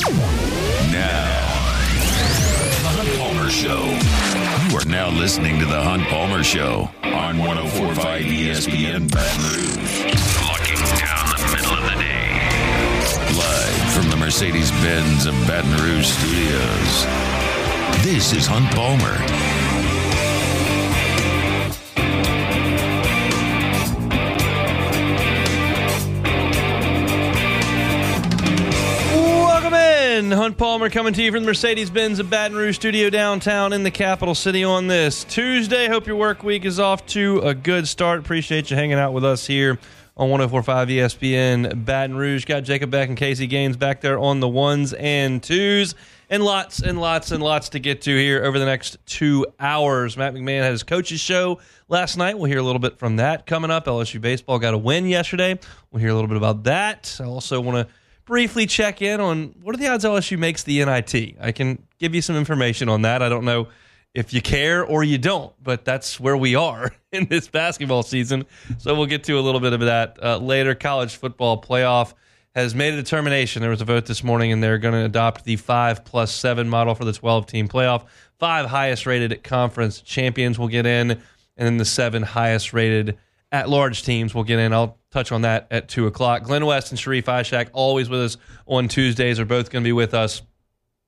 Now, The Hunt Palmer Show. You are now listening to The Hunt Palmer Show on 1045 ESPN Baton Rouge. Looking down the middle of the day. Live from the Mercedes Benz of Baton Rouge studios. This is Hunt Palmer. Hunt Palmer coming to you from the Mercedes Benz of Baton Rouge studio downtown in the capital city on this Tuesday. Hope your work week is off to a good start. Appreciate you hanging out with us here on 1045 ESPN Baton Rouge. Got Jacob back and Casey Gaines back there on the ones and twos. And lots and lots and lots to get to here over the next two hours. Matt McMahon had his coaches show last night. We'll hear a little bit from that coming up. LSU baseball got a win yesterday. We'll hear a little bit about that. I also want to briefly check in on what are the odds LSU makes the NIT. I can give you some information on that. I don't know if you care or you don't, but that's where we are in this basketball season. So we'll get to a little bit of that uh, later. College football playoff has made a determination. There was a vote this morning, and they're going to adopt the five plus seven model for the 12 team playoff. Five highest rated conference champions will get in, and then the seven highest rated at large teams we'll get in. I'll touch on that at 2 o'clock. Glenn West and Sharif Ishak, always with us on Tuesdays, are both going to be with us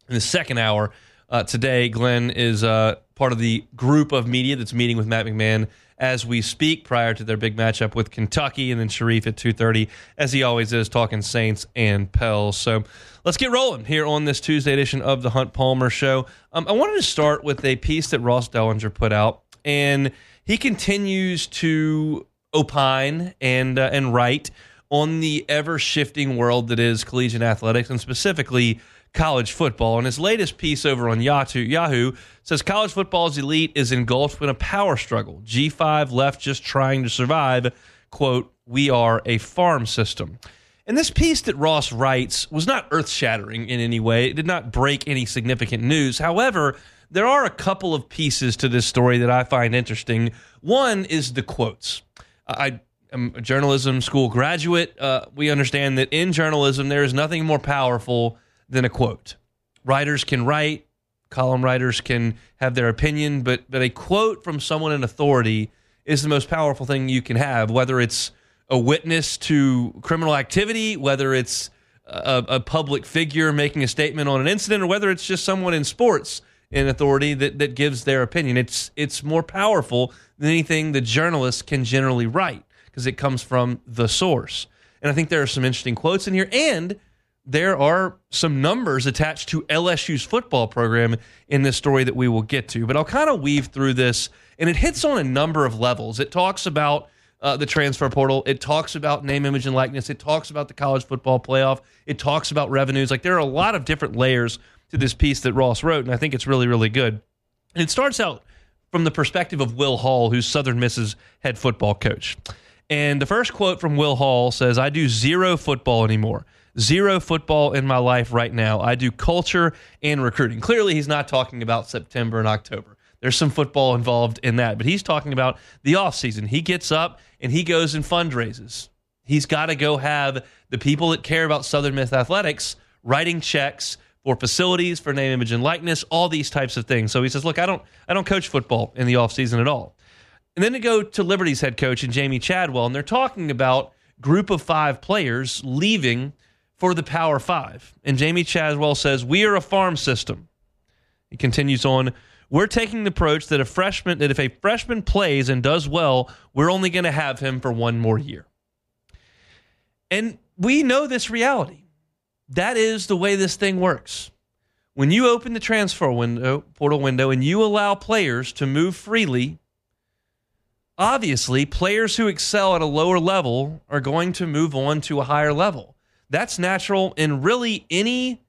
in the second hour. Uh, today, Glenn is uh, part of the group of media that's meeting with Matt McMahon as we speak prior to their big matchup with Kentucky, and then Sharif at 2.30, as he always is, talking Saints and Pels. So let's get rolling here on this Tuesday edition of the Hunt Palmer Show. Um, I wanted to start with a piece that Ross Dellinger put out, and he continues to opine and uh, and write on the ever shifting world that is collegiate athletics and specifically college football. And his latest piece over on Yahoo, Yahoo says college football's elite is engulfed in a power struggle. G5 left just trying to survive. Quote, we are a farm system. And this piece that Ross writes was not earth shattering in any way. It did not break any significant news. However, there are a couple of pieces to this story that I find interesting. One is the quotes. I am a journalism school graduate. Uh, we understand that in journalism, there is nothing more powerful than a quote. Writers can write, column writers can have their opinion, but but a quote from someone in authority is the most powerful thing you can have. Whether it's a witness to criminal activity, whether it's a, a public figure making a statement on an incident, or whether it's just someone in sports in authority that, that gives their opinion. It's it's more powerful than anything the journalist can generally write because it comes from the source. And I think there are some interesting quotes in here, and there are some numbers attached to LSU's football program in this story that we will get to. But I'll kind of weave through this, and it hits on a number of levels. It talks about uh, the transfer portal. It talks about name, image, and likeness. It talks about the college football playoff. It talks about revenues. Like there are a lot of different layers to this piece that Ross wrote, and I think it's really, really good. And it starts out from the perspective of Will Hall, who's Southern Miss's head football coach. And the first quote from Will Hall says, I do zero football anymore. Zero football in my life right now. I do culture and recruiting. Clearly, he's not talking about September and October. There's some football involved in that, but he's talking about the offseason. He gets up and he goes and fundraises. He's got to go have the people that care about Southern Miss athletics writing checks for facilities, for name, image, and likeness, all these types of things. So he says, look, I don't I don't coach football in the offseason at all. And then to go to Liberty's head coach and Jamey Chadwell, and they're talking about group of five players leaving for the Power Five. And Jamey Chadwell says, We are a farm system. He continues on, we're taking the approach that a freshman that if a freshman plays and does well, we're only going to have him for one more year. And we know this reality. That is the way this thing works. When you open the transfer window, portal window, and you allow players to move freely, obviously players who excel at a lower level are going to move on to a higher level. That's natural in really any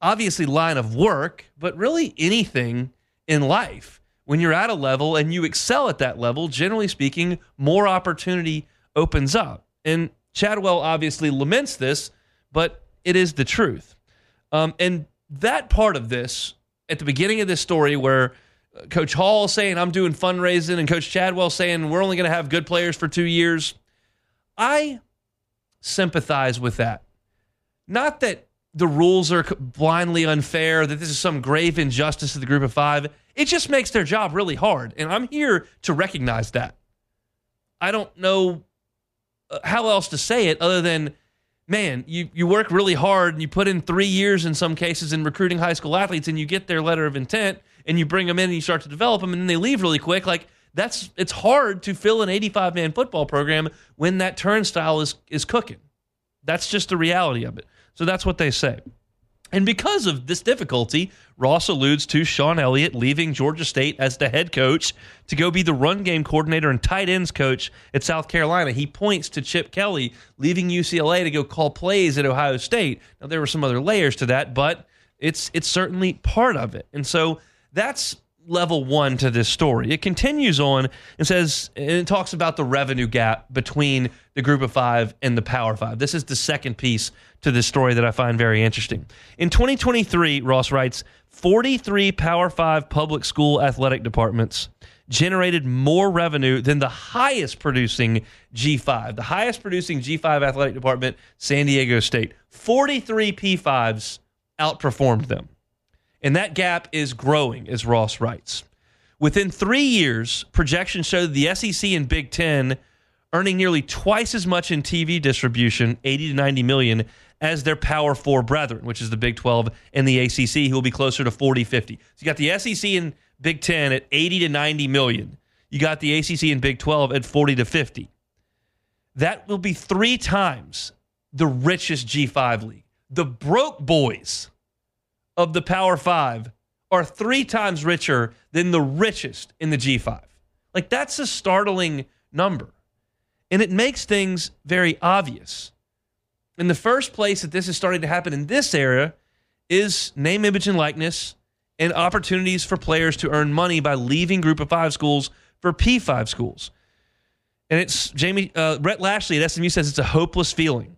obviously line of work, but really anything in life. When you're at a level and you excel at that level, generally speaking, more opportunity opens up. And Chadwell obviously laments this, but it is the truth. Um, and that part of this, at the beginning of this story, where uh, Coach Hall saying, I'm doing fundraising, and Coach Chadwell saying, we're only going to have good players for two years, I sympathize with that. Not that the rules are blindly unfair, that this is some grave injustice to the group of five. It just makes their job really hard. And I'm here to recognize that. I don't know uh, how else to say it other than, man, you, you work really hard and you put in three years in some cases in recruiting high school athletes and you get their letter of intent and you bring them in and you start to develop them and then they leave really quick. Like, that's it's hard to fill an 85 man football program when that turnstile is is cooking. That's just the reality of it. So that's what they say. And because of this difficulty, Ross alludes to Shawn Elliott leaving Georgia State as the head coach to go be the run game coordinator and tight ends coach at South Carolina. He points to Chip Kelly leaving UCLA to go call plays at Ohio State. Now there were some other layers to that, but it's it's certainly part of it. And so that's level one to this story. It continues on and says, and it talks about the revenue gap between the group of five and the power five. This is the second piece to this story that I find very interesting. In 2023, Ross writes, 43 power five public school athletic departments generated more revenue than the highest producing G5. The highest producing G5 athletic department, San Diego State. 43 P5s outperformed them. And that gap is growing, as Ross writes. Within three years, projections show the SEC and Big Ten earning nearly twice as much in TV distribution, 80 to 90 million, as their Power Four brethren, which is the Big 12 and the ACC, who will be closer to 40, 50. So you got the SEC and Big 10 at 80 to 90 million. You got the ACC and Big 12 at 40 to 50. That will be three times the richest G5 league. The broke boys of the Power Five are three times richer than the richest in the G5. Like, that's a startling number. And it makes things very obvious. In the first place that this is starting to happen in this era is name, image, and likeness and opportunities for players to earn money by leaving group of five schools for P5 schools. And it's Jamie, uh, Rhett Lashlee at SMU says it's a hopeless feeling.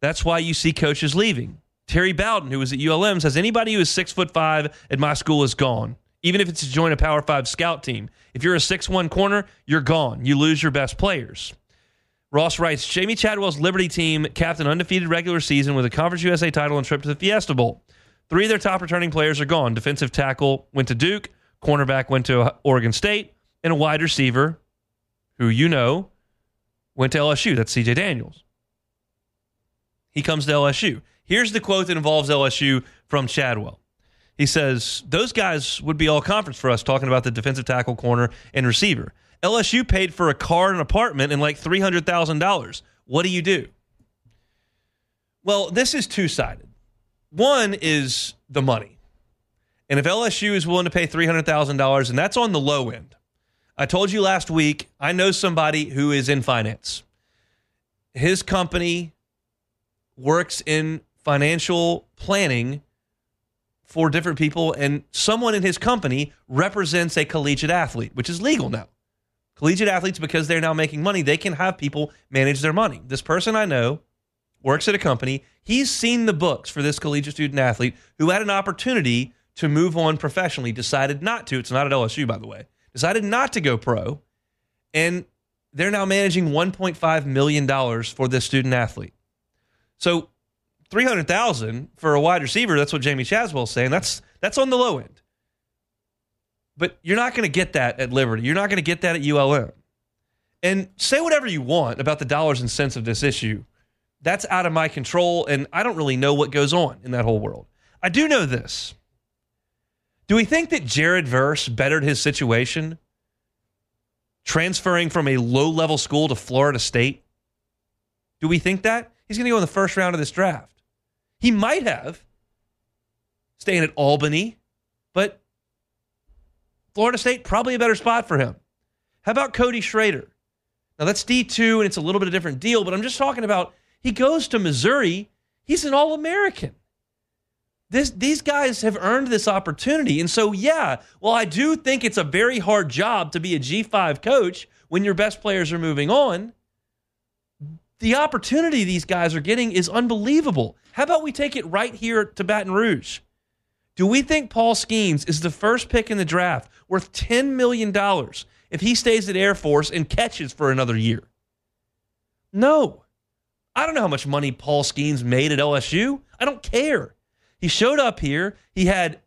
That's why you see coaches leaving. Terry Bowden, who was at ULM, says anybody who is six foot five at my school is gone. Even if it's to join a Power Five scout team. If you're a six one corner, you're gone. You lose your best players. Ross writes Jamey Chadwell's Liberty team capped an undefeated regular season with a Conference USA title and trip to the Fiesta Bowl. Three of their top returning players are gone. Defensive tackle went to Duke, cornerback went to Oregon State, and a wide receiver, who you know, went to LSU. That's CJ Daniels. He comes to LSU. Here's the quote that involves LSU from Chadwell. He says, Those guys would be all conference for us talking about the defensive tackle, corner, and receiver. LSU paid for a car and an apartment and like $300,000. What do you do? Well, this is two sided. One is the money. And if LSU is willing to pay $300,000, and that's on the low end, I told you last week, I know somebody who is in finance. His company works in financial planning for different people, and someone in his company represents a collegiate athlete, which is legal now. Collegiate athletes, because they're now making money, they can have people manage their money. This person I know works at a company. He's seen the books for this collegiate student athlete who had an opportunity to move on professionally, decided not to. It's not at LSU, by the way. Decided not to go pro, and they're now managing $1.5 million for this student athlete. So three hundred thousand for a wide receiver. That's what Jamey Chadwell's saying. That's that's on the low end. But you're not going to get that at Liberty. You're not going to get that at ULM. And say whatever you want about the dollars and cents of this issue. That's out of my control, and I don't really know what goes on in that whole world. I do know this. Do we think that Jared Verse bettered his situation transferring from a low level school to Florida State? Do we think that? He's going to go in the first round of this draft. He might have staying at Albany, but Florida State probably a better spot for him. How about Cody Schrader? Now that's D2 and it's a little bit of a different deal, but I'm just talking about he goes to Missouri. He's an All American. This, these guys have earned this opportunity. And so, yeah, well, I do think it's a very hard job to be a G5 coach when your best players are moving on. The opportunity these guys are getting is unbelievable. How about we take it right here to Baton Rouge? Do we think Paul Skenes is the first pick in the draft worth $10 million if he stays at Air Force and catches for another year? No. I don't know how much money Paul Skenes made at LSU. I don't care. He showed up here. He had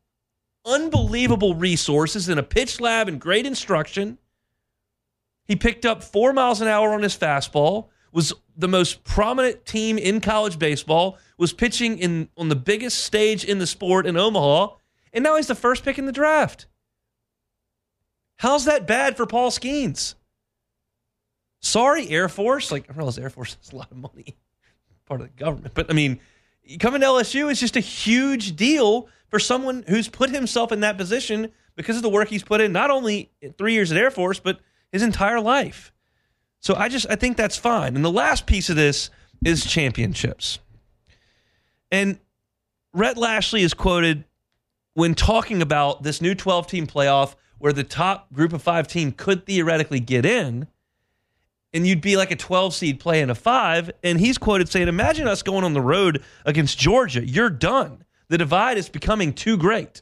unbelievable resources in a pitch lab and great instruction. He picked up four miles an hour on his fastball, was the most prominent team in college baseball, was pitching in on the biggest stage in the sport in Omaha, and now he's the first pick in the draft. How's that bad for Paul Skenes? Sorry, Air Force. Like, I realize Air Force has a lot of money, part of the government. But I mean, coming to LSU is just a huge deal for someone who's put himself in that position because of the work he's put in, not only three years at Air Force, but his entire life. So I just I think that's fine. And the last piece of this is championships. And Rhett Lashlee is quoted when talking about this new 12 team playoff where the top group of five team could theoretically get in and you'd be like a 12 seed playing a five. And he's quoted saying, Imagine us going on the road against Georgia. You're done. The divide is becoming too great.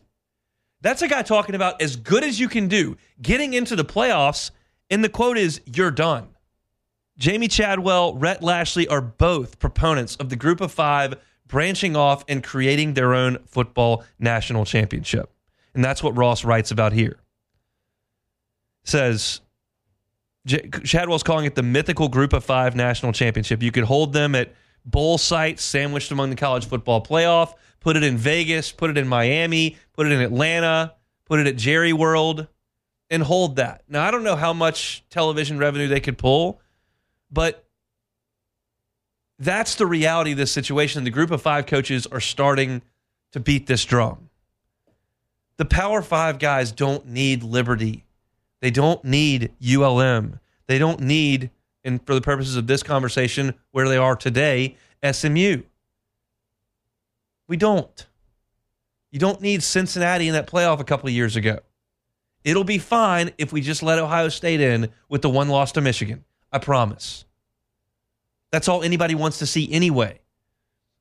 That's a guy talking about as good as you can do, getting into the playoffs. And the quote is, You're done. Jamey Chadwell, Rhett Lashlee are both proponents of the group of five branching off and creating their own football national championship. And that's what Ross writes about here. Says, J- Chadwell's calling it the mythical group of five national championship. You could hold them at bowl sites sandwiched among the college football playoff, put it in Vegas, put it in Miami, put it in Atlanta, put it at Jerry World, and hold that. Now, I don't know how much television revenue they could pull, but that's the reality of this situation. The group of five coaches are starting to beat this drum. The Power Five guys don't need Liberty. They don't need ULM. They don't need, and for the purposes of this conversation, where they are today, SMU. We don't. You don't need Cincinnati in that playoff a couple of years ago. It'll be fine if we just let Ohio State in with the one loss to Michigan. I promise. That's all anybody wants to see anyway.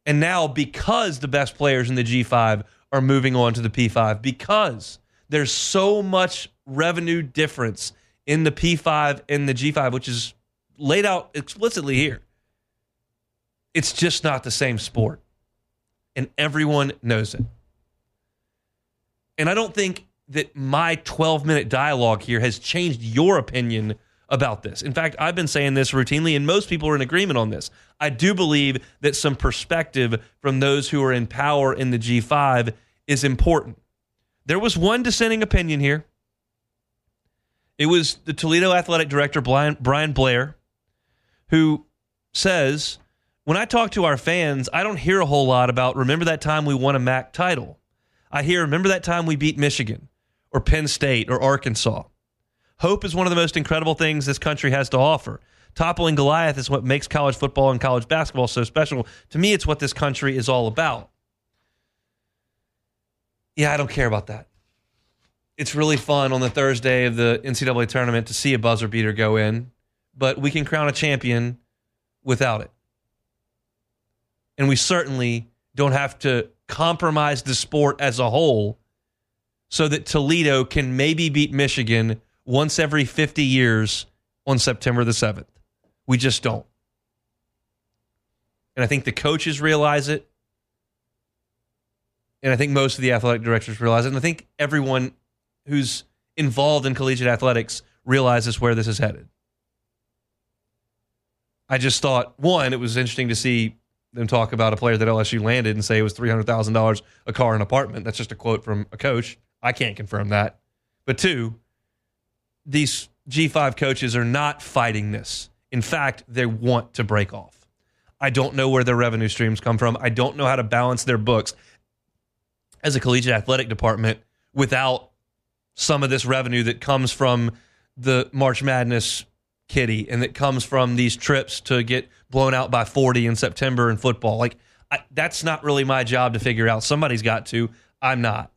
And now, because the best players in the G5 are moving on to the P5, because there's so much revenue difference in the P5 and the G5, which is laid out explicitly here. It's just not the same sport. And everyone knows it. And I don't think that my 12 minute dialogue here has changed your opinion about this. In fact, I've been saying this routinely, and most people are in agreement on this. I do believe that some perspective from those who are in power in the G5 is important. There was one dissenting opinion here. It was the Toledo athletic director, Bryan Blair, who says, When I talk to our fans, I don't hear a whole lot about remember that time we won a MAC title. I hear remember that time we beat Michigan or Penn State or Arkansas. Hope is one of the most incredible things this country has to offer. Toppling Goliath is what makes college football and college basketball so special. To me, it's what this country is all about. Yeah, I don't care about that it's really fun on the Thursday of the NCAA tournament to see a buzzer beater go in, but we can crown a champion without it. And we certainly don't have to compromise the sport as a whole so that Toledo can maybe beat Michigan once every 50 years on September the 7th. We just don't. And I think the coaches realize it. And I think most of the athletic directors realize it. And I think everyone who's involved in collegiate athletics realizes where this is headed. I just thought, one, it was interesting to see them talk about a player that LSU landed and say it was $300,000 a car and apartment. That's just a quote from a coach. I can't confirm that. But two, these G5 coaches are not fighting this. In fact, they want to break off. I don't know where their revenue streams come from. I don't know how to balance their books as a collegiate athletic department without some of this revenue that comes from the March Madness kitty and that comes from these trips to get blown out by 40 in September in football. Like, I, that's not really my job to figure out. Somebody's got to. I'm not.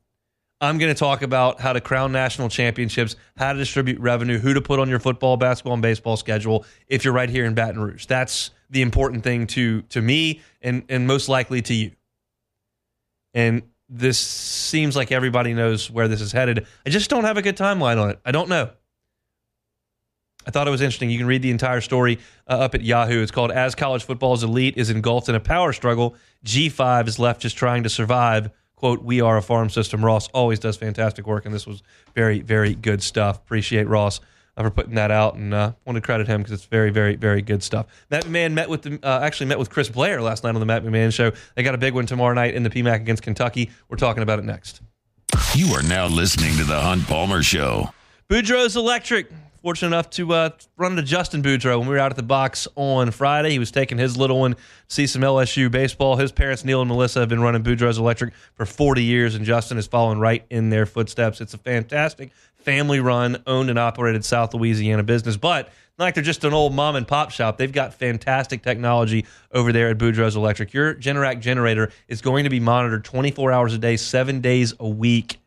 I'm going to talk about how to crown national championships, how to distribute revenue, who to put on your football, basketball, and baseball schedule if you're right here in Baton Rouge. That's the important thing to to me and and most likely to you. And this seems like everybody knows where this is headed. I just don't have a good timeline on it. I don't know. I thought it was interesting. You can read the entire story uh, up at Yahoo. It's called As College Football's Elite is Engulfed in a Power Struggle, G5 is left just trying to survive. Quote, we are a farm system. Ross always does fantastic work, and this was very, very good stuff. Appreciate Ross uh, for putting that out, and uh, want to credit him because it's very, very, very good stuff. Matt McMahon met with the, uh, actually met with Chris Blair last night on the Matt McMahon Show. They got a big one tomorrow night in the PMAC against Kentucky. We're talking about it next. You are now listening to the Hunt Palmer Show. Boudreaux's Electric fortunate enough to uh, run into Justin Boudreaux when we were out at the box on Friday. He was taking his little one to see some LSU baseball. His parents, Neil and Melissa, have been running Boudreaux's Electric for 40 years, and Justin is following right in their footsteps. It's a fantastic family run, owned and operated South Louisiana business, but like they're just an old mom and pop shop. They've got fantastic technology over there at Boudreaux's Electric. Your Generac generator is going to be monitored 24 hours a day, seven days a week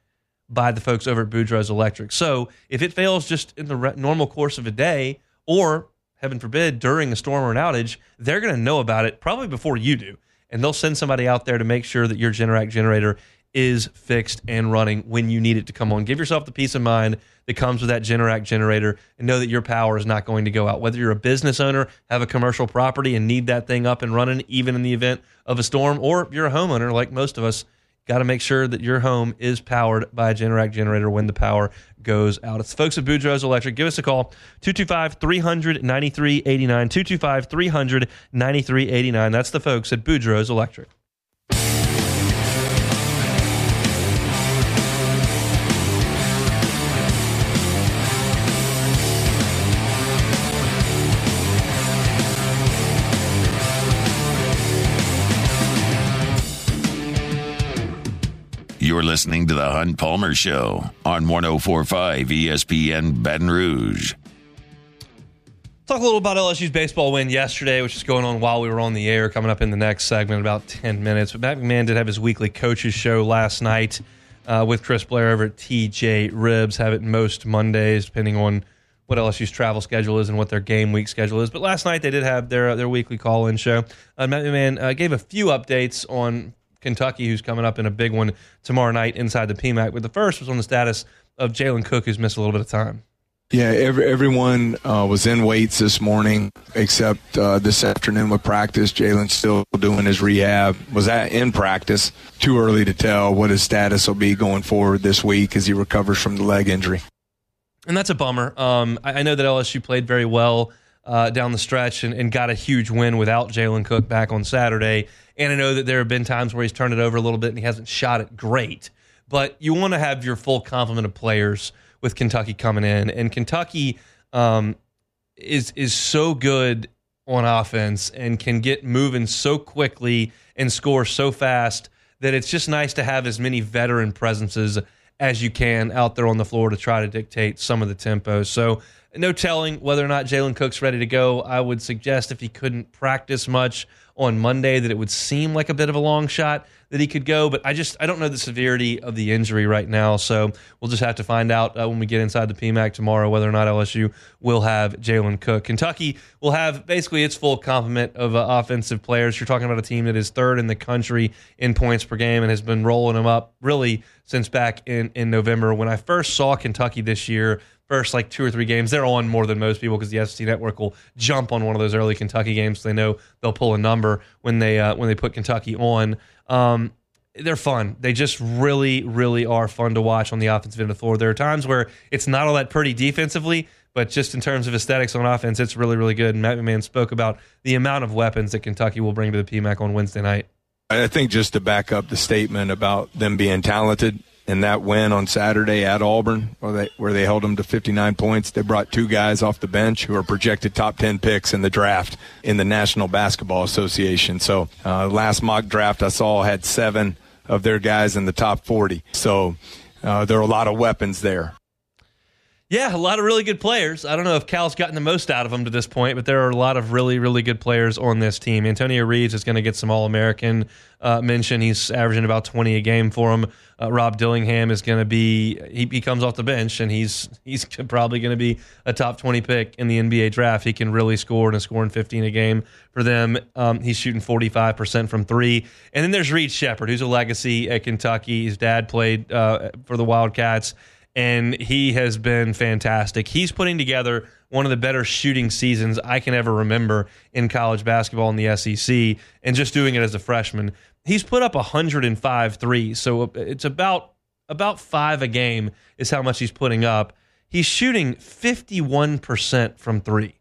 by the folks over at Boudreaux's Electric. So if it fails just in the re- normal course of a day, or heaven forbid, during a storm or an outage, they're going to know about it probably before you do. And they'll send somebody out there to make sure that your Generac generator is fixed and running when you need it to come on. Give yourself the peace of mind that comes with that Generac generator and know that your power is not going to go out. Whether you're a business owner, have a commercial property, and need that thing up and running, even in the event of a storm, or you're a homeowner like most of us, got to make sure that your home is powered by a Generac generator when the power goes out. It's the folks at Boudreaux's Electric. Give us a call, 225 300 9389. 225 300 9389. That's the folks at Boudreaux's Electric. You're listening to the Hunt Palmer Show on 1045 ESPN Baton Rouge. Talk a little about LSU's baseball win yesterday, which is going on while we were on the air, coming up in the next segment, about 10 minutes. But Matt McMahon did have his weekly coaches show last night uh, with Chris Blair over at TJ Ribs. Have it most Mondays, depending on what LSU's travel schedule is and what their game week schedule is. But last night they did have their their weekly call in show. Uh, Matt McMahon uh, gave a few updates on Kentucky, who's coming up in a big one tomorrow night inside the PMAC. But the first was on the status of Jalen Cook, who's missed a little bit of time. Yeah, every, everyone uh, was in weights this morning except uh, this afternoon with practice. Jalen's still doing his rehab. Was that in practice? Too early to tell what his status will be going forward this week as he recovers from the leg injury. And that's a bummer. Um, I, I, know that LSU played very well uh, down the stretch and, and, got a huge win without Jalen Cook back on Saturday. And I know that there have been times where he's turned it over a little bit and he hasn't shot it great. But you want to have your full complement of players with Kentucky coming in, and Kentucky um, is is so good on offense and can get moving so quickly and score so fast that it's just nice to have as many veteran presences as you can out there on the floor to try to dictate some of the tempo. So no telling whether or not Jalen Cook's ready to go. I would suggest if he couldn't practice much on Monday that it would seem like a bit of a long shot that he could go, but I just I don't know the severity of the injury right now, so we'll just have to find out uh, when we get inside the PMAC tomorrow whether or not LSU will have Jalen Cook. Kentucky will have basically its full complement of uh, offensive players. You're talking about a team that is third in the country in points per game and has been rolling them up really since back in in November. When I first saw Kentucky this year, first like two or three games, they're on more than most people because the SEC network will jump on one of those early Kentucky games. So they know they'll pull a number when they uh, when they put Kentucky on. Um, they're fun. They just really, really are fun to watch on the offensive end of the floor. There are times where it's not all that pretty defensively, but just in terms of aesthetics on offense, it's really, really good. And Matt McMahon spoke about the amount of weapons that Kentucky will bring to the PMAC on Wednesday night. I think just to back up the statement about them being talented, in that win on Saturday at Auburn, where they, where they held them to 59 points, they brought two guys off the bench who are projected top 10 picks in the draft in the National Basketball Association. So, uh, last mock draft I saw had seven of their guys in the top 40. So, uh, there are a lot of weapons there. Yeah, a lot of really good players. I don't know if Cal's gotten the most out of them to this point, but there are a lot of really, really good players on this team. Antonio Reeves is going to get some All American uh, mention. He's averaging about 20 a game for him. Uh, Rob Dillingham is going to be, he, he comes off the bench and he's he's probably going to be a top 20 pick in the NBA draft. He can really score and is scoring 15 a game for them. Um, he's shooting 45% from three. And then there's Reed Sheppard, who's a legacy at Kentucky. His dad played uh, for the Wildcats and he has been fantastic. He's putting together one of the better shooting seasons I can ever remember in college basketball in the SEC, and just doing it as a freshman. He's put up 105 threes, so it's about about five a game is how much he's putting up. He's shooting 51% from three.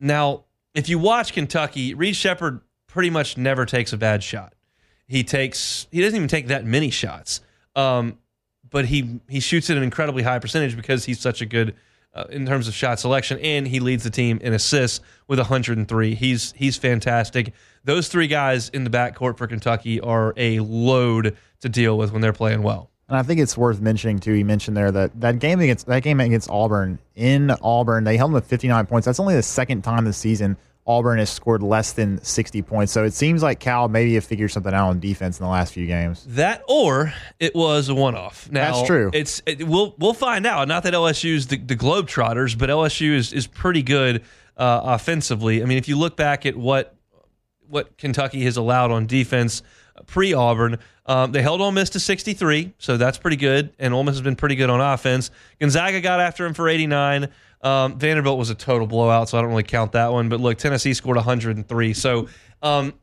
Now, if you watch Kentucky, Reed Sheppard pretty much never takes a bad shot. He takes he doesn't even take that many shots. Um, but he he shoots at an incredibly high percentage because he's such a good uh, in terms of shot selection, and he leads the team in assists with 103. He's he's fantastic. Those three guys in the backcourt for Kentucky are a load to deal with when they're playing well. And I think it's worth mentioning too. He mentioned there that that game against that game against Auburn in Auburn, they held him with 59 points. That's only the second time this season Auburn has scored less than 60 points. So it seems like Cal maybe have figured something out on defense in the last few games. That or it was a one-off. Now, That's true. It's it, we'll we'll find out. Not that LSU's the, the Globetrotters, but LSU is is pretty good uh, offensively. I mean, if you look back at what what Kentucky has allowed on defense pre Auburn. Um, they held Ole Miss to 63, so that's pretty good. And Ole Miss has been pretty good on offense. Gonzaga got after him for 89. Um, Vanderbilt was a total blowout, so I don't really count that one. But look, Tennessee scored 103. So um,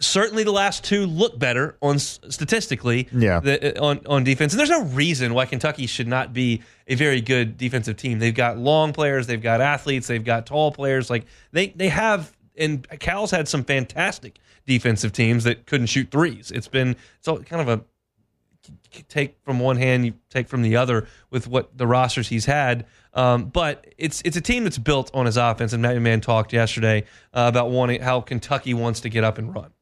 certainly the last two look better on statistically yeah. the, on, on defense. And there's no reason why Kentucky should not be a very good defensive team. They've got long players, they've got athletes, they've got tall players. Like they, they have, and Cal's had some fantastic defensive teams that couldn't shoot threes. It's been it's all kind of a take from one hand, you take from the other with what the rosters he's had. Um, but it's it's a team that's built on his offense. And Matt McMahon talked yesterday uh, about wanting how Kentucky wants to get up and run.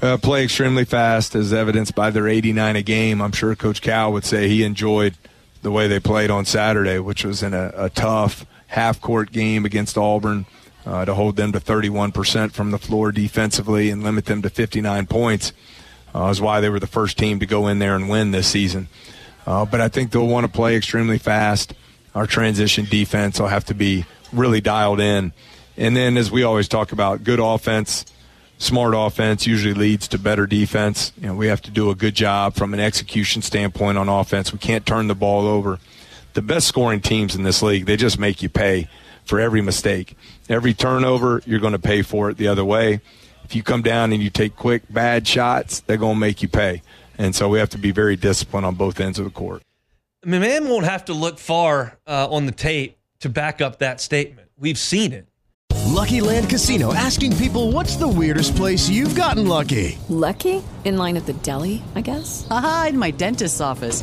Uh, play extremely fast, as evidenced by their 89 a game. I'm sure Coach Cal would say he enjoyed the way they played on Saturday, which was in a, a tough half court game against Auburn. Uh, to hold them to 31% from the floor defensively and limit them to 59 points uh, is why they were the first team to go in there and win this season. Uh, but I think they'll want to play extremely fast. Our transition defense will have to be really dialed in. And then, as we always talk about, good offense, smart offense usually leads to better defense. You know, we have to do a good job from an execution standpoint on offense. We can't turn the ball over. The best scoring teams in this league, they just make you pay for every mistake. Every turnover, you're going to pay for it the other way. If you come down and you take quick, bad shots, they're going to make you pay. And so we have to be very disciplined on both ends of the court. Man won't have to look far uh, on the tape to back up that statement. We've seen it. Lucky Land Casino asking people what's the weirdest place you've gotten lucky? Lucky? In line at the deli, I guess? Aha, in my dentist's office.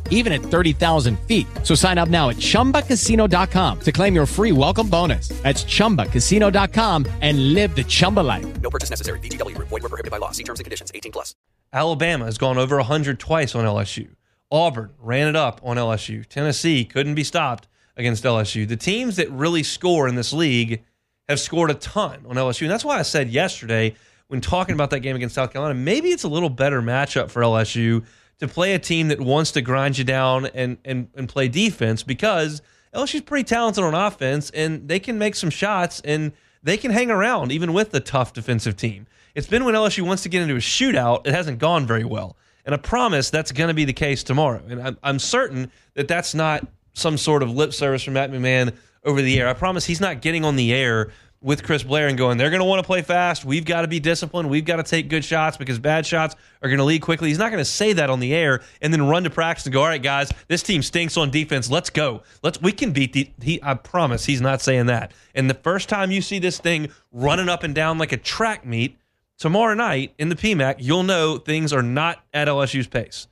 even at 30,000 feet. So sign up now at ChumbaCasino.com to claim your free welcome bonus. That's ChumbaCasino.com and live the Chumba life. No purchase necessary. VGW. Void were prohibited by law. See terms and conditions. 18 plus. Alabama has gone over 100 twice on LSU. Auburn ran it up on LSU. Tennessee couldn't be stopped against LSU. The teams that really score in this league have scored a ton on LSU. And that's why I said yesterday when talking about that game against South Carolina, maybe it's a little better matchup for LSU – to play a team that wants to grind you down and and, and play defense because LSU's pretty talented on offense and they can make some shots and they can hang around even with the tough defensive team. It's been when LSU wants to get into a shootout, it hasn't gone very well. And I promise that's going to be the case tomorrow. And I'm, I'm certain that that's not some sort of lip service from Matt McMahon over the air. I promise he's not getting on the air with Chris Blair and going, they're going to want to play fast. We've got to be disciplined. We've got to take good shots because bad shots are going to lead quickly. He's not going to say that on the air and then run to practice and go, all right, guys, this team stinks on defense. Let's go. Let's we can beat the. He, I promise, he's not saying that. And the first time you see this thing running up and down like a track meet tomorrow night in the PMAC, you'll know things are not at LSU's pace.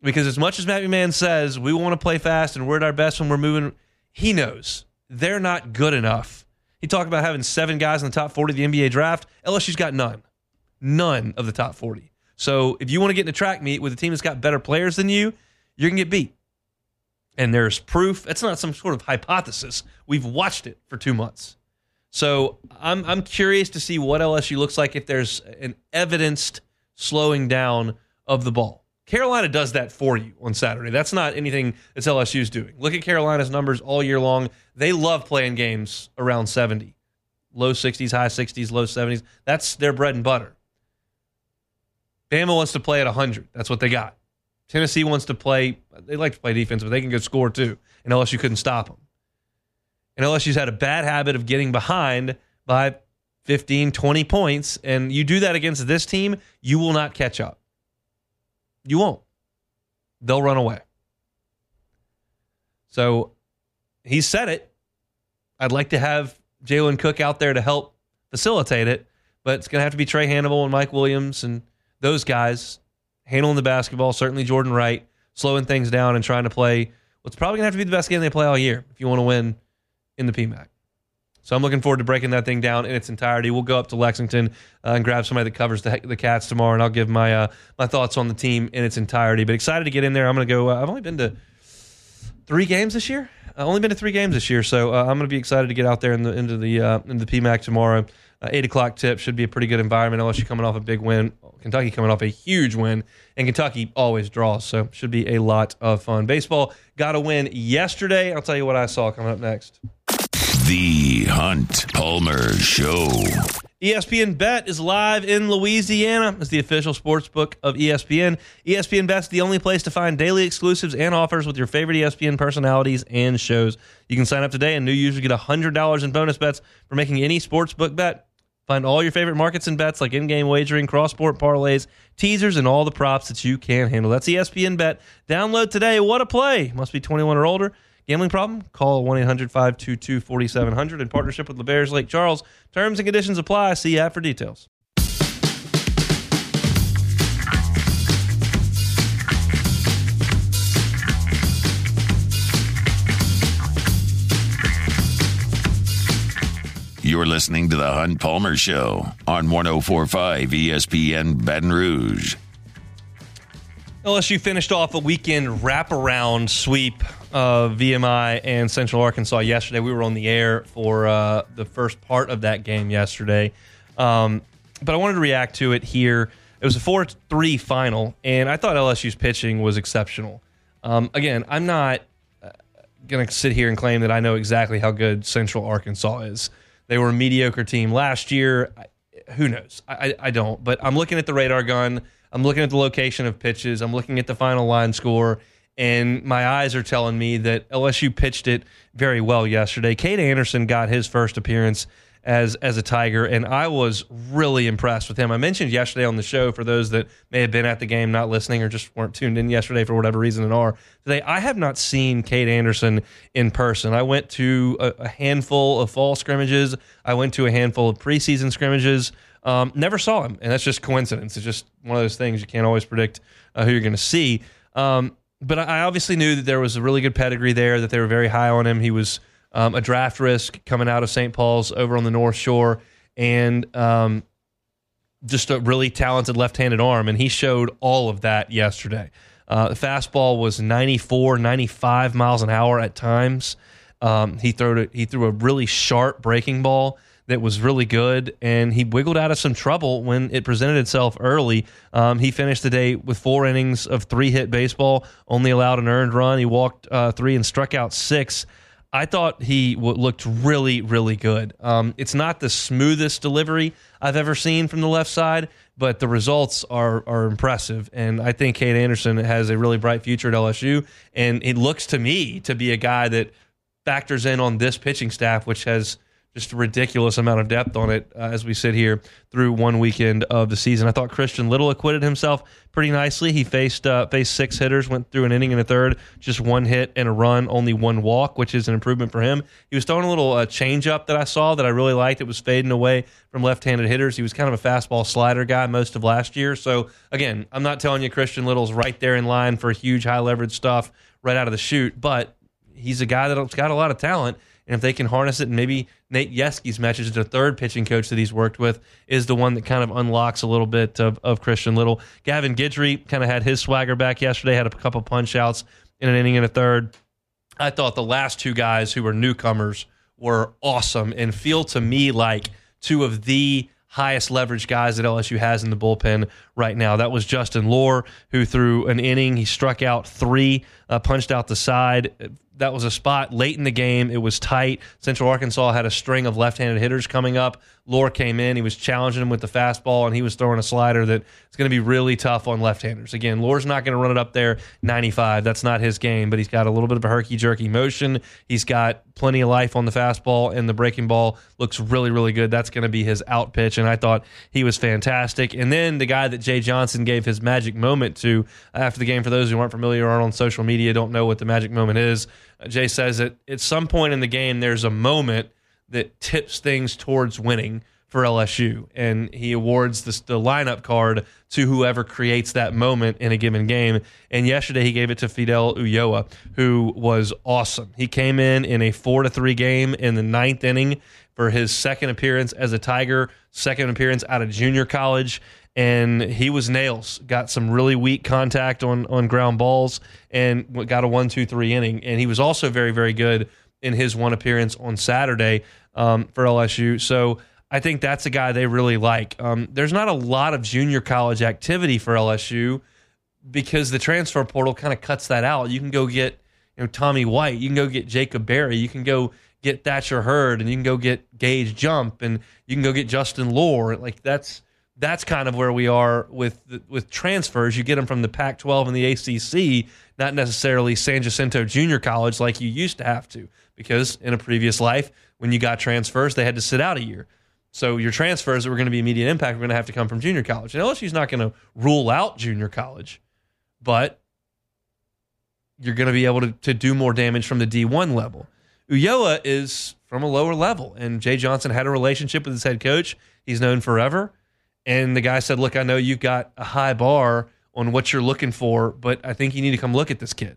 Because as much as Matt McMahon says we want to play fast and we're at our best when we're moving, he knows they're not good enough he talked about having seven guys in the top 40 of the NBA draft. LSU's got none. None of the top 40. So if you want to get in a track meet with a team that's got better players than you, you're going to get beat. And there's proof. That's not some sort of hypothesis. We've watched it for two months. So I'm, I'm curious to see what LSU looks like if there's an evidenced slowing down of the ball. Carolina does that for you on Saturday. That's not anything that's LSU's doing. Look at Carolina's numbers all year long. They love playing games around 70, low 60s, high 60s, low 70s. That's their bread and butter. Bama wants to play at 100. That's what they got. Tennessee wants to play, they like to play defense, but they can go score too. And LSU couldn't stop them. And LSU's had a bad habit of getting behind by 15, 20 points. And you do that against this team, you will not catch up. You won't. They'll run away. So he said it. I'd like to have Jalen Cook out there to help facilitate it, but it's going to have to be Trae Hannibal and Mike Williams and those guys handling the basketball. Certainly Jordan Wright slowing things down and trying to play what's probably going to have to be the best game they play all year if you want to win in the PMAC. So I'm looking forward to breaking that thing down in its entirety. We'll go up to Lexington uh, and grab somebody that covers the, the Cats tomorrow, and I'll give my uh, my thoughts on the team in its entirety. But excited to get in there. I'm going to go. Uh, I've only been to three games this year. I've only been to three games this year, so uh, I'm going to be excited to get out there in the into the uh, in the PMAC tomorrow. Uh, Eight o'clock tip should be a pretty good environment. You're coming off a big win, Kentucky coming off a huge win, and Kentucky always draws, so should be a lot of fun. Baseball got a win yesterday. I'll tell you what I saw coming up next. The Hunt Palmer Show. ESPN Bet is live in Louisiana as the official sports book of ESPN. ESPN Bet's the only place to find daily exclusives and offers with your favorite ESPN personalities and shows. You can sign up today, and new users get $100 in bonus bets for making any sports book bet. Find all your favorite markets and bets like in-game wagering, cross-sport parlays, teasers, and all the props that you can handle. That's ESPN Bet. Download today. What a play! Must be 21 or older. Gambling problem? Call 1 800 522 4700 in partnership with L'Auberge Lake Charles. Terms and conditions apply. See app for details. You're listening to the Hunt Palmer Show on 1045 ESPN Baton Rouge. LSU finished off a weekend wraparound sweep of VMI and Central Arkansas yesterday. We were on the air for uh, the first part of that game yesterday. Um, but I wanted to react to it here. It was a 4 3 final, and I thought LSU's pitching was exceptional. Um, again, I'm not uh, going to sit here and claim that I know exactly how good Central Arkansas is. They were a mediocre team last year. I, who knows? I, I, I don't. But I'm looking at the radar gun. I'm looking at the location of pitches. I'm looking at the final line score, and my eyes are telling me that LSU pitched it very well yesterday. Kade Anderson got his first appearance as as a Tiger, and I was really impressed with him. I mentioned yesterday on the show for those that may have been at the game, not listening, or just weren't tuned in yesterday for whatever reason and are today. I have not seen Kade Anderson in person. I went to a, a handful of fall scrimmages. I went to a handful of preseason scrimmages. Um, never saw him, and that's just coincidence. It's just one of those things you can't always predict uh, who you're going to see. Um, but I obviously knew that there was a really good pedigree there, that they were very high on him. He was um, a draft risk coming out of St. Paul's over on the North Shore, and um, just a really talented left-handed arm, and he showed all of that yesterday. Uh, the fastball was 94, 95 miles an hour at times. Um, he it, he threw a really sharp breaking ball that was really good, and he wiggled out of some trouble when it presented itself early. Um, he finished the day with four innings of three hit baseball, only allowed an earned run. He walked uh, three and struck out six. I thought he w- looked really, really good. Um, it's not the smoothest delivery I've ever seen from the left side, but the results are are impressive. And I think Kade Anderson has a really bright future at LSU. And it looks to me to be a guy that factors in on this pitching staff, which has just a ridiculous amount of depth on it uh, as we sit here through one weekend of the season. I thought Christian Little acquitted himself pretty nicely. He faced uh, faced six hitters, went through an inning and a third, just one hit and a run, only one walk, which is an improvement for him. He was throwing a little uh, change up that I saw that I really liked. It was fading away from left-handed hitters. He was kind of a fastball slider guy most of last year. So again, I'm not telling you Christian Little's right there in line for huge high leverage stuff right out of the chute, but he's a guy that's got a lot of talent. And if they can harness it, and maybe Nate Yeskie's message, the third pitching coach that he's worked with, is the one that kind of unlocks a little bit of, of Christian Little. Gavin Guidry kind of had his swagger back yesterday, had a couple punch outs in an inning and a third. I thought the last two guys who were newcomers were awesome and feel to me like two of the highest leverage guys that LSU has in the bullpen right now. That was Justin Lohr, who threw an inning. He struck out three, uh, punched out the side. That was a spot late in the game. It was tight. Central Arkansas had a string of left handed hitters coming up. Lohr came in. He was challenging him with the fastball, and he was throwing a slider that is going to be really tough on left handers. Again, Lohr's not going to run it up there 95. That's not his game, but he's got a little bit of a herky jerky motion. He's got plenty of life on the fastball, and the breaking ball looks really, really good. That's going to be his out pitch, and I thought he was fantastic. And then the guy that Jay Johnson gave his magic moment to uh, after the game, for those who aren't familiar or aren't on social media, don't know what the magic moment is. Uh, Jay says that at some point in the game, there's a moment that tips things towards winning for LSU, and he awards the, the lineup card to whoever creates that moment in a given game. And yesterday, he gave it to Fidel Ulloa, who was awesome. He came in in a four to three game in the ninth inning for his second appearance as a Tiger, second appearance out of junior college, and he was nails. Got some really weak contact on on ground balls, and got a one two three inning. And he was also very very good in his one appearance on Saturday um, for LSU. So I think that's a guy they really like. Um, there's not a lot of junior college activity for LSU because the transfer portal kind of cuts that out. You can go get you know Tommy White, you can go get Jacob Berry, you can go get Thatcher Hurd, and you can go get Gage Jump, and you can go get Justin Lohr. Like that's that's kind of where we are with with transfers. You get them from the Pac-12 and the ACC, not necessarily San Jacinto Junior College like you used to have to, because in a previous life, when you got transfers, they had to sit out a year. So your transfers that were going to be immediate impact were going to have to come from junior college. And LSU's not going to rule out junior college, but you're going to be able to, to do more damage from the D1 level. Ulloa is from a lower level, and Jay Johnson had a relationship with his head coach. He's known forever. And the guy said, Look, I know you've got a high bar on what you're looking for, but I think you need to come look at this kid.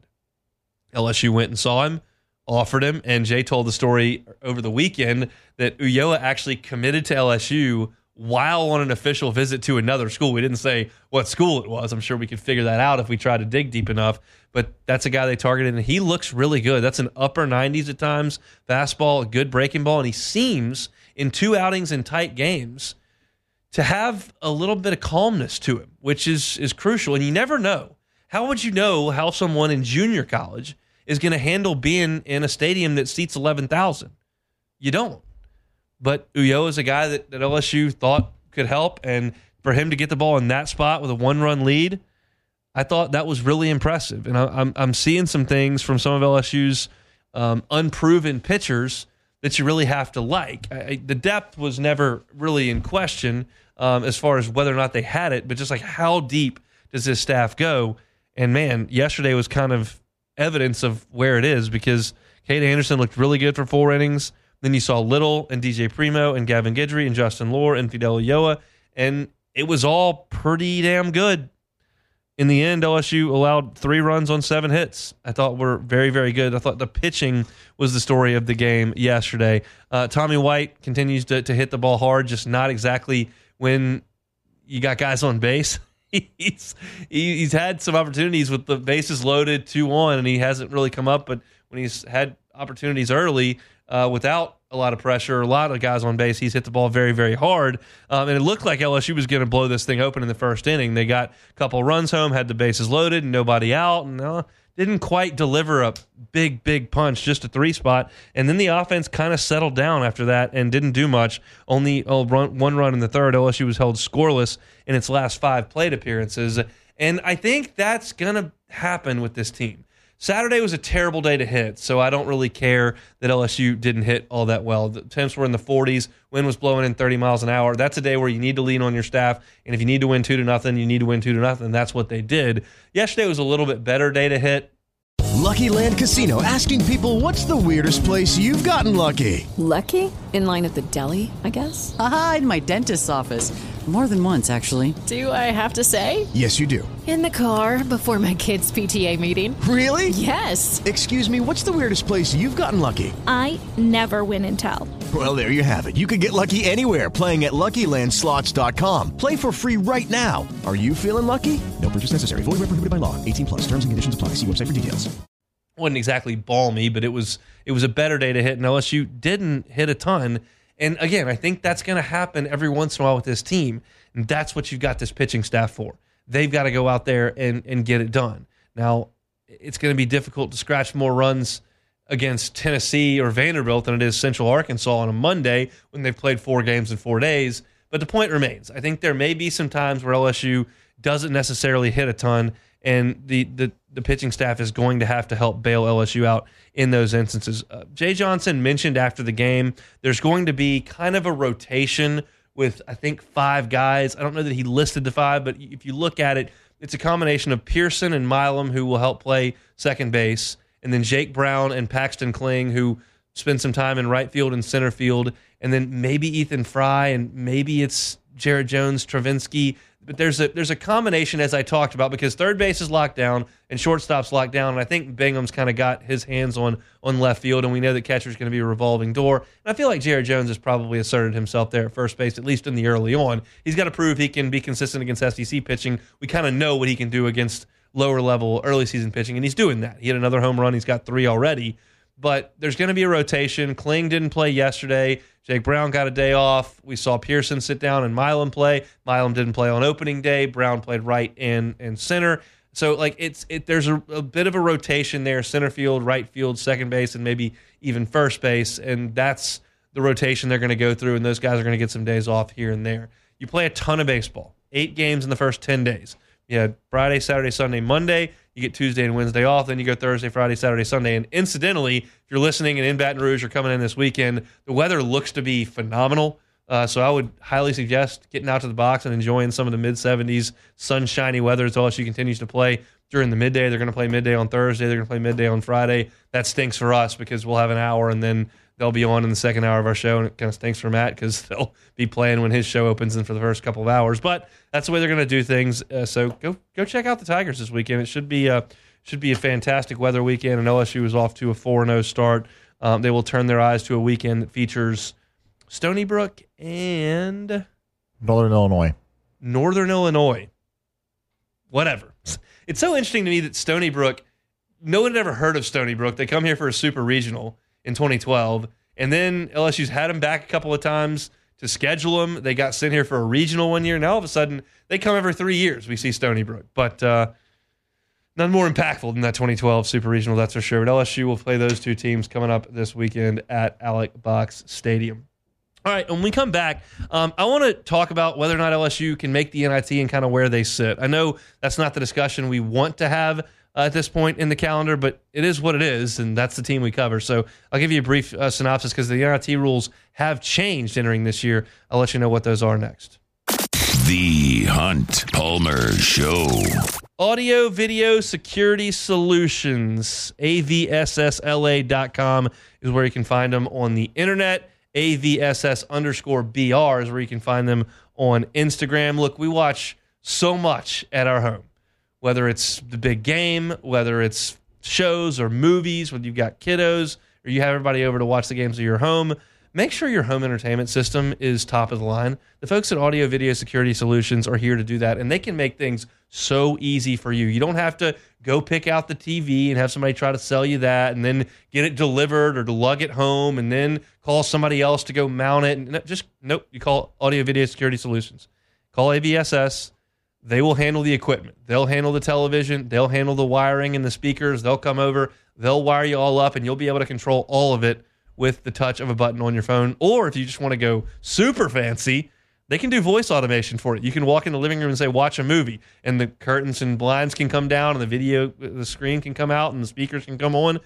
LSU went and saw him, offered him, and Jay told the story over the weekend that Ulloa actually committed to LSU while on an official visit to another school. We didn't say what school it was. I'm sure we could figure that out if we tried to dig deep enough. But that's a guy they targeted, and he looks really good. That's an upper 90s at times, fastball, a good breaking ball, and he seems in two outings in tight games to have a little bit of calmness to him, which is is crucial. And you never know. How would you know how someone in junior college is going to handle being in a stadium that seats 11,000? You don't. But Ulloa is a guy that, that LSU thought could help. And for him to get the ball in that spot with a one run lead, I thought that was really impressive. And I, am I'm, I'm seeing some things from some of LSU's um, unproven pitchers that you really have to like. I, the depth was never really in question um, as far as whether or not they had it, but just like how deep does this staff go? And man, yesterday was kind of evidence of where it is because Kade Anderson looked really good for four innings. Then you saw Little and DJ Primeaux and Gavin Guidry and Justin Lohr and Fidel Ulloa, and it was all pretty damn good in the end, LSU allowed three runs on seven hits. I thought were very, very good. I thought the pitching was the story of the game yesterday. Uh, Tommy White continues to, to hit the ball hard, just not exactly when you got guys on base. he's he's had some opportunities with the bases loaded two one, and he hasn't really come up. But when he's had opportunities early uh, without a lot of pressure, a lot of guys on base. He's hit the ball very, very hard. Um, and it looked like LSU was going to blow this thing open in the first inning. They got a couple runs home, had the bases loaded, and nobody out, and uh, didn't quite deliver a big, big punch, just a three spot. And then the offense kind of settled down after that and didn't do much. Only oh, run, one run in the third. LSU was held scoreless in its last five plate appearances. And I think that's going to happen with this team. Saturday was a terrible day to hit, so I don't really care that LSU didn't hit all that well. The temps were in the 40s, wind was blowing in 30 miles an hour. That's a day where you need to lean on your staff, and if you need to win two to nothing, you need to win two to nothing. That's what they did. Yesterday was a little bit better day to hit. Lucky Land Casino asking people what's the weirdest place you've gotten lucky? Lucky? In line at the deli, I guess? Aha, in my dentist's office. More than once, actually. Do I have to say? Yes, you do. In the car before my kids' PTA meeting. Really? Yes. Excuse me, what's the weirdest place you've gotten lucky? I never win and tell. Well, there you have it. You can get lucky anywhere playing at LuckyLandSlots.com. Play for free right now. Are you feeling lucky? No purchase necessary. Void where prohibited by law. 18 plus. Terms and conditions apply. See website for details. wasn't exactly balmy, but it was it was a better day to hit, and LSU didn't hit a ton. And again, I think that's going to happen every once in a while with this team, and that's what you've got this pitching staff for. They've got to go out there and and get it done. Now, it's going to be difficult to scratch more runs against Tennessee or Vanderbilt than it is Central Arkansas on a Monday when they've played four games in four days. But the point remains. I think there may be some times where LSU doesn't necessarily hit a ton, and the the, the pitching staff is going to have to help bail LSU out in those instances. Uh, Jay Johnson mentioned after the game there's going to be kind of a rotation with I think five guys. I don't know that he listed the five, but if you look at it, it's a combination of Pearson and Milam who will help play second base, and then Jake Brown and Paxton Kling who spend some time in right field and center field, and then maybe Ethan Frey and maybe it's Jared Jones, Travinski. But there's a there's a combination as I talked about because third base is locked down and shortstop's locked down, and I think Bingham's kind of got his hands on on left field, and we know that catcher's going to be a revolving door. And I feel like Jared Jones has probably asserted himself there at first base, at least in the early on. He's got to prove he can be consistent against SEC pitching. We kind of know what he can do against lower level early season pitching, and he's doing that. He had another home run. He's got three already. But there's going to be a rotation. Kling didn't play yesterday. Jake Brown got a day off. We saw Pearson sit down and Milam play. Milam didn't play on opening day. Brown played right and and center. So like it's it there's a, a bit of a rotation there: center field, right field, second base, and maybe even first base. And that's the rotation they're going to go through. And those guys are going to get some days off here and there. You play a ton of baseball. Eight games in the first ten days. You had Friday, Saturday, Sunday, Monday. You get Tuesday and Wednesday off. Then you go Thursday, Friday, Saturday, Sunday. And incidentally, if you're listening and in Baton Rouge or coming in this weekend, the weather looks to be phenomenal. Uh, so I would highly suggest getting out to the box and enjoying some of the mid 70s sunshiny weather as LSU continues to play during the midday. They're going to play midday on Thursday. They're going to play midday on Friday. That stinks for us because we'll have an hour and then they'll be on in the second hour of our show, and it kind of stinks for Matt because they'll be playing when his show opens and for the first couple of hours. But that's the way they're going to do things. Uh, so go go check out the Tigers this weekend. It should be a should be a fantastic weather weekend, and LSU is off to a four zero start. Um, they will turn their eyes to a weekend that features Stony Brook and Northern Illinois. Northern Illinois. Whatever. It's so interesting to me that Stony Brook. No one had ever heard of Stony Brook. They come here for a super regional in 2012. And then LSU's had them back a couple of times to schedule them. They got sent here for a regional one year. Now all of a sudden they come every three years. We see Stony Brook, but uh, none more impactful than that 2012 Super Regional. That's for sure. But LSU will play those two teams coming up this weekend at Alex Box Stadium. All right, when we come back, um, I want to talk about whether or not LSU can make the NIT and kind of where they sit. I know that's not the discussion we want to have uh, at this point in the calendar, but it is what it is, and that's the team we cover. So I'll give you a brief uh, synopsis because the NIT rules have changed entering this year. I'll let you know what those are next. The Hunt Palmer Show. Audio Video Security Solutions, avssla.com is where you can find them on the internet. AVSS underscore BR is where you can find them on Instagram. Look, we watch so much at our home, whether it's the big game, whether it's shows or movies, whether you've got kiddos or you have everybody over to watch the games at your home. Make sure your home entertainment system is top of the line. The folks at Audio Video Security Solutions are here to do that, and they can make things so easy for you. You don't have to go pick out the TV and have somebody try to sell you that and then get it delivered or to lug it home and then call somebody else to go mount it. And just nope, you call Audio Video Security Solutions. Call AVSS. They will handle the equipment. They'll handle the television. They'll handle the wiring and the speakers. They'll come over. They'll wire you all up, and you'll be able to control all of it with the touch of a button on your phone. Or if you just want to go super fancy, They can do voice automation for it. You can walk in the living room and say, "Watch a movie," and the curtains and blinds can come down, and the video, the screen can come out, and the speakers can come on.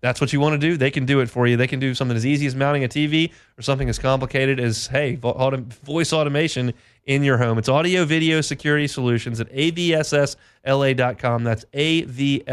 That's what you want to do. They can do it for you. They can do something as easy as mounting a TV or something as complicated as hey, voice automation in your home. It's audio video security solutions at avssla.com. That's avssla.com.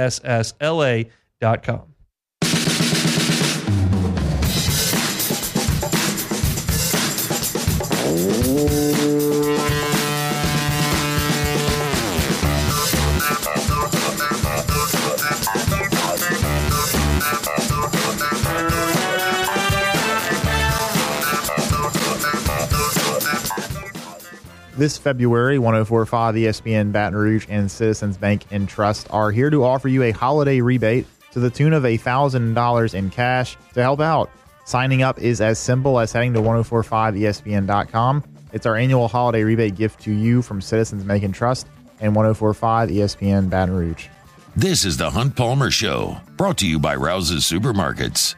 This February, 1045 ESPN Baton Rouge and Citizens Bank and Trust are here to offer you a holiday rebate to the tune of $1,000 in cash to help out. Signing up is as simple as heading to 1045ESPN.com. It's our annual holiday rebate gift to you from Citizens Bank and Trust and 1045 ESPN Baton Rouge. This is the Hunt Palmer Show, brought to you by Rouse's Supermarkets.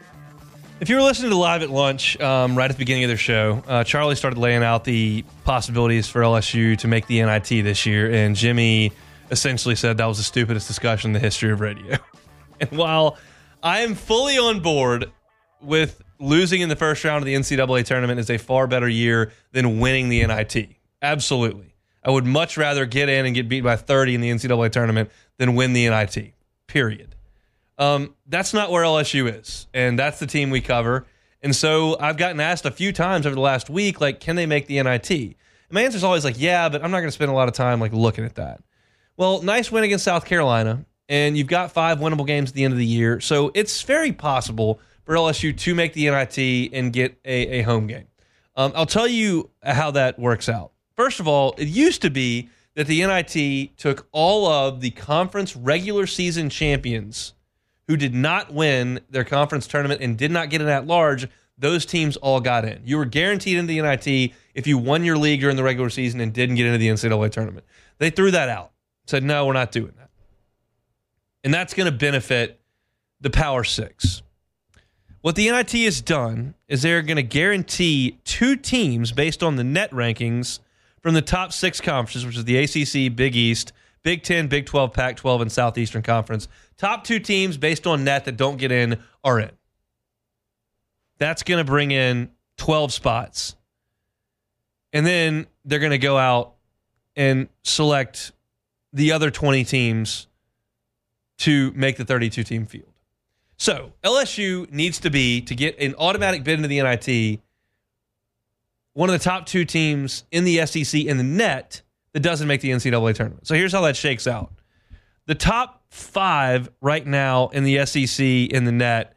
If you were listening to Live at Lunch um, right at the beginning of their show, uh, Charlie started laying out the possibilities for LSU to make the NIT this year, and Jimmy essentially said that was the stupidest discussion in the history of radio. and while I am fully on board with losing in the first round of the NCAA tournament is a far better year than winning the NIT, absolutely. I would much rather get in and get beat by 30 in the NCAA tournament than win the NIT, period. Um, that's not where LSU is, and that's the team we cover. And so I've gotten asked a few times over the last week, like, can they make the NIT? And my answer is always like, yeah, but I'm not going to spend a lot of time like looking at that. Well, nice win against South Carolina, and you've got five winnable games at the end of the year, so it's very possible for LSU to make the NIT and get a, a home game. Um, I'll tell you how that works out. First of all, it used to be that the NIT took all of the conference regular season champions who did not win their conference tournament and did not get in at large, those teams all got in. You were guaranteed in the NIT if you won your league during the regular season and didn't get into the NCAA tournament. They threw that out, said, no, we're not doing that. And that's going to benefit the Power Six. What the NIT has done is they're going to guarantee two teams based on the net rankings from the top six conferences, which is the ACC, Big East, Big 10, Big 12, Pac 12, and Southeastern Conference. Top two teams based on net that don't get in are in. That's going to bring in 12 spots. And then they're going to go out and select the other 20 teams to make the 32 team field. So LSU needs to be, to get an automatic bid into the NIT, one of the top two teams in the SEC in the net that doesn't make the NCAA tournament. So here's how that shakes out. The top five right now in the SEC in the net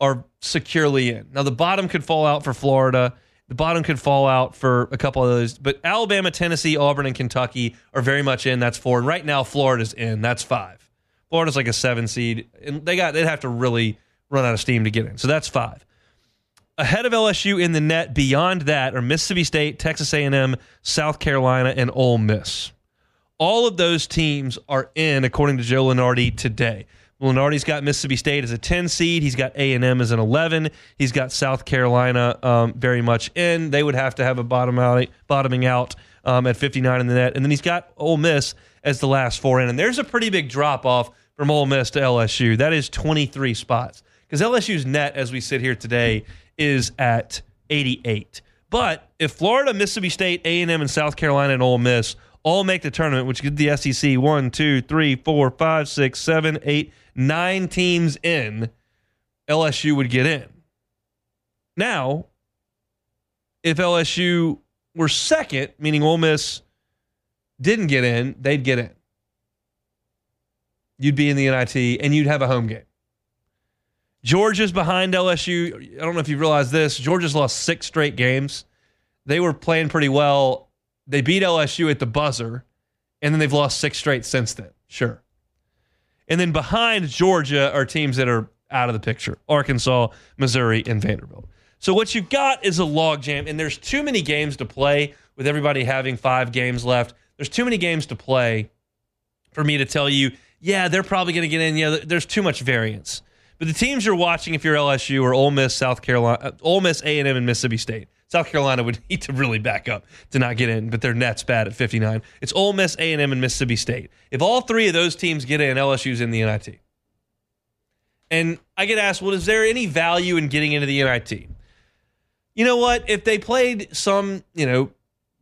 are securely in. Now the bottom could fall out for Florida. The bottom could fall out for a couple of those, but Alabama, Tennessee, Auburn, and Kentucky are very much in. That's four. And right now, Florida's in. That's five. Florida's like a seven seed, and they got they'd have to really run out of steam to get in. So that's five. Ahead of LSU in the net, beyond that, are Mississippi State, Texas A&M, South Carolina, and Ole Miss. All of those teams are in, according to Joe Lunardi today. Lunardi's got Mississippi State as a 10 seed. He's got A&M as an 11. He's got South Carolina um, very much in. They would have to have a bottom out, bottoming out um, at 59 in the net. And then he's got Ole Miss as the last four in. And there's a pretty big drop off from Ole Miss to LSU. That is 23 spots. Because LSU's net, as we sit here today, is at 88. But if Florida, Mississippi State, A&M, and South Carolina and Ole Miss all make the tournament, which gives the SEC one, two, three, four, five, six, seven, eight, nine teams in, LSU would get in. Now, if LSU were second, meaning Ole Miss didn't get in, they'd get in. You'd be in the NIT and you'd have a home game. Georgia's behind LSU. I don't know if you realize this. Georgia's lost six straight games. They were playing pretty well. They beat LSU at the buzzer, and then they've lost six straight since then. Sure. And then behind Georgia are teams that are out of the picture Arkansas, Missouri, and Vanderbilt. So what you've got is a logjam, and there's too many games to play with everybody having five games left. There's too many games to play for me to tell you, yeah, they're probably going to get in. Yeah, there's too much variance. But the teams you're watching, if you're LSU, or Ole Miss, South Carolina, uh, Ole Miss, A and M, and Mississippi State. South Carolina would need to really back up to not get in, but their net's bad at 59. It's Ole Miss, A&M, and Mississippi State. If all three of those teams get in, LSU's in the NIT. And I get asked, well, is there any value in getting into the NIT? You know what? If they played some, you know,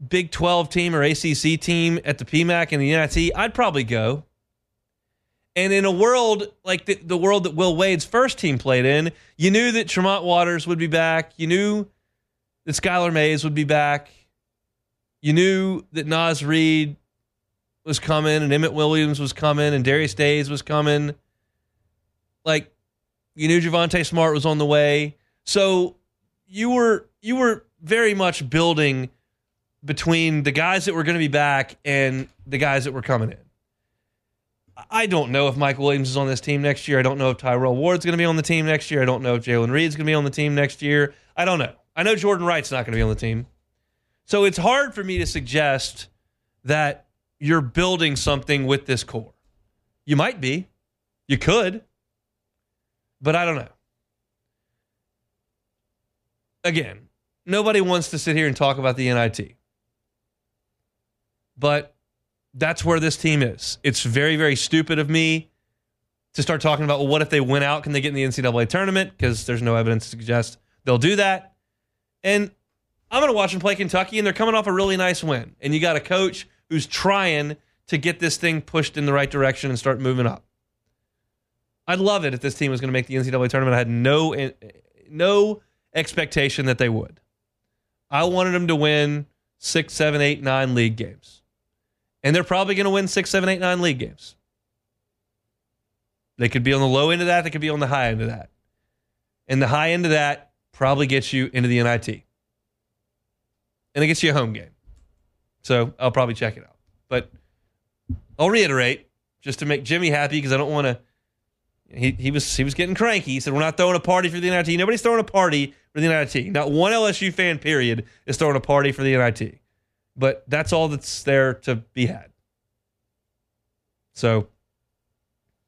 Big 12 team or ACC team at the PMAC and the NIT, I'd probably go. And in a world like the, the world that Will Wade's first team played in, you knew that Tremont Waters would be back. You knew that Skylar Mays would be back. You knew that Naz Reid was coming and Emmett Williams was coming and Darius Days was coming. Like you knew Javonte Smart was on the way. So you were you were very much building between the guys that were going to be back and the guys that were coming in. I don't know if Mike Williams is on this team next year. I don't know if Tyrell Ward's going to be on the team next year. I don't know if Jalen Reed's going to be on the team next year. I don't know. I know Jordan Wright's not going to be on the team. So it's hard for me to suggest that you're building something with this core. You might be. You could. But I don't know. Again, nobody wants to sit here and talk about the NIT. But that's where this team is. It's very, very stupid of me to start talking about, well, what if they win out? Can they get in the NCAA tournament? Because there's no evidence to suggest they'll do that. And I'm going to watch them play Kentucky, and they're coming off a really nice win. And you got a coach who's trying to get this thing pushed in the right direction and start moving up. I'd love it if this team was going to make the NCAA tournament. I had no no expectation that they would. I wanted them to win six, seven, eight, nine league games. And they're probably going to win six, seven, eight, nine league games. They could be on the low end of that. They could be on the high end of that. And the high end of that probably gets you into the NIT. And it gets you a home game. So I'll probably check it out. But I'll reiterate just to make Jimmy happy because I don't want to. He, he was he was getting cranky. He said, We're not throwing a party for the NIT. Nobody's throwing a party for the NIT. Not one LSU fan, period, is throwing a party for the NIT. But that's all that's there to be had. So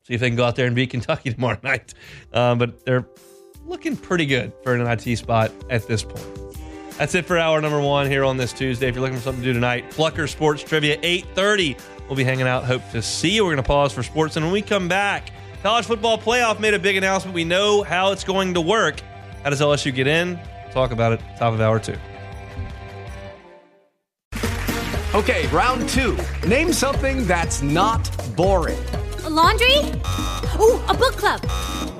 see if they can go out there and beat Kentucky tomorrow night. Um, but they're looking pretty good for an IT spot at this point. That's it for hour number one here on this Tuesday. If you're looking for something to do tonight, Plucker Sports Trivia, 8.30. We'll be hanging out. Hope to see you. We're going to pause for sports. And when we come back, college football playoff made a big announcement. We know how it's going to work. How does LSU get in? Talk about it top of hour two. Okay, round two. Name something that's not boring. A laundry? Ooh, a book club.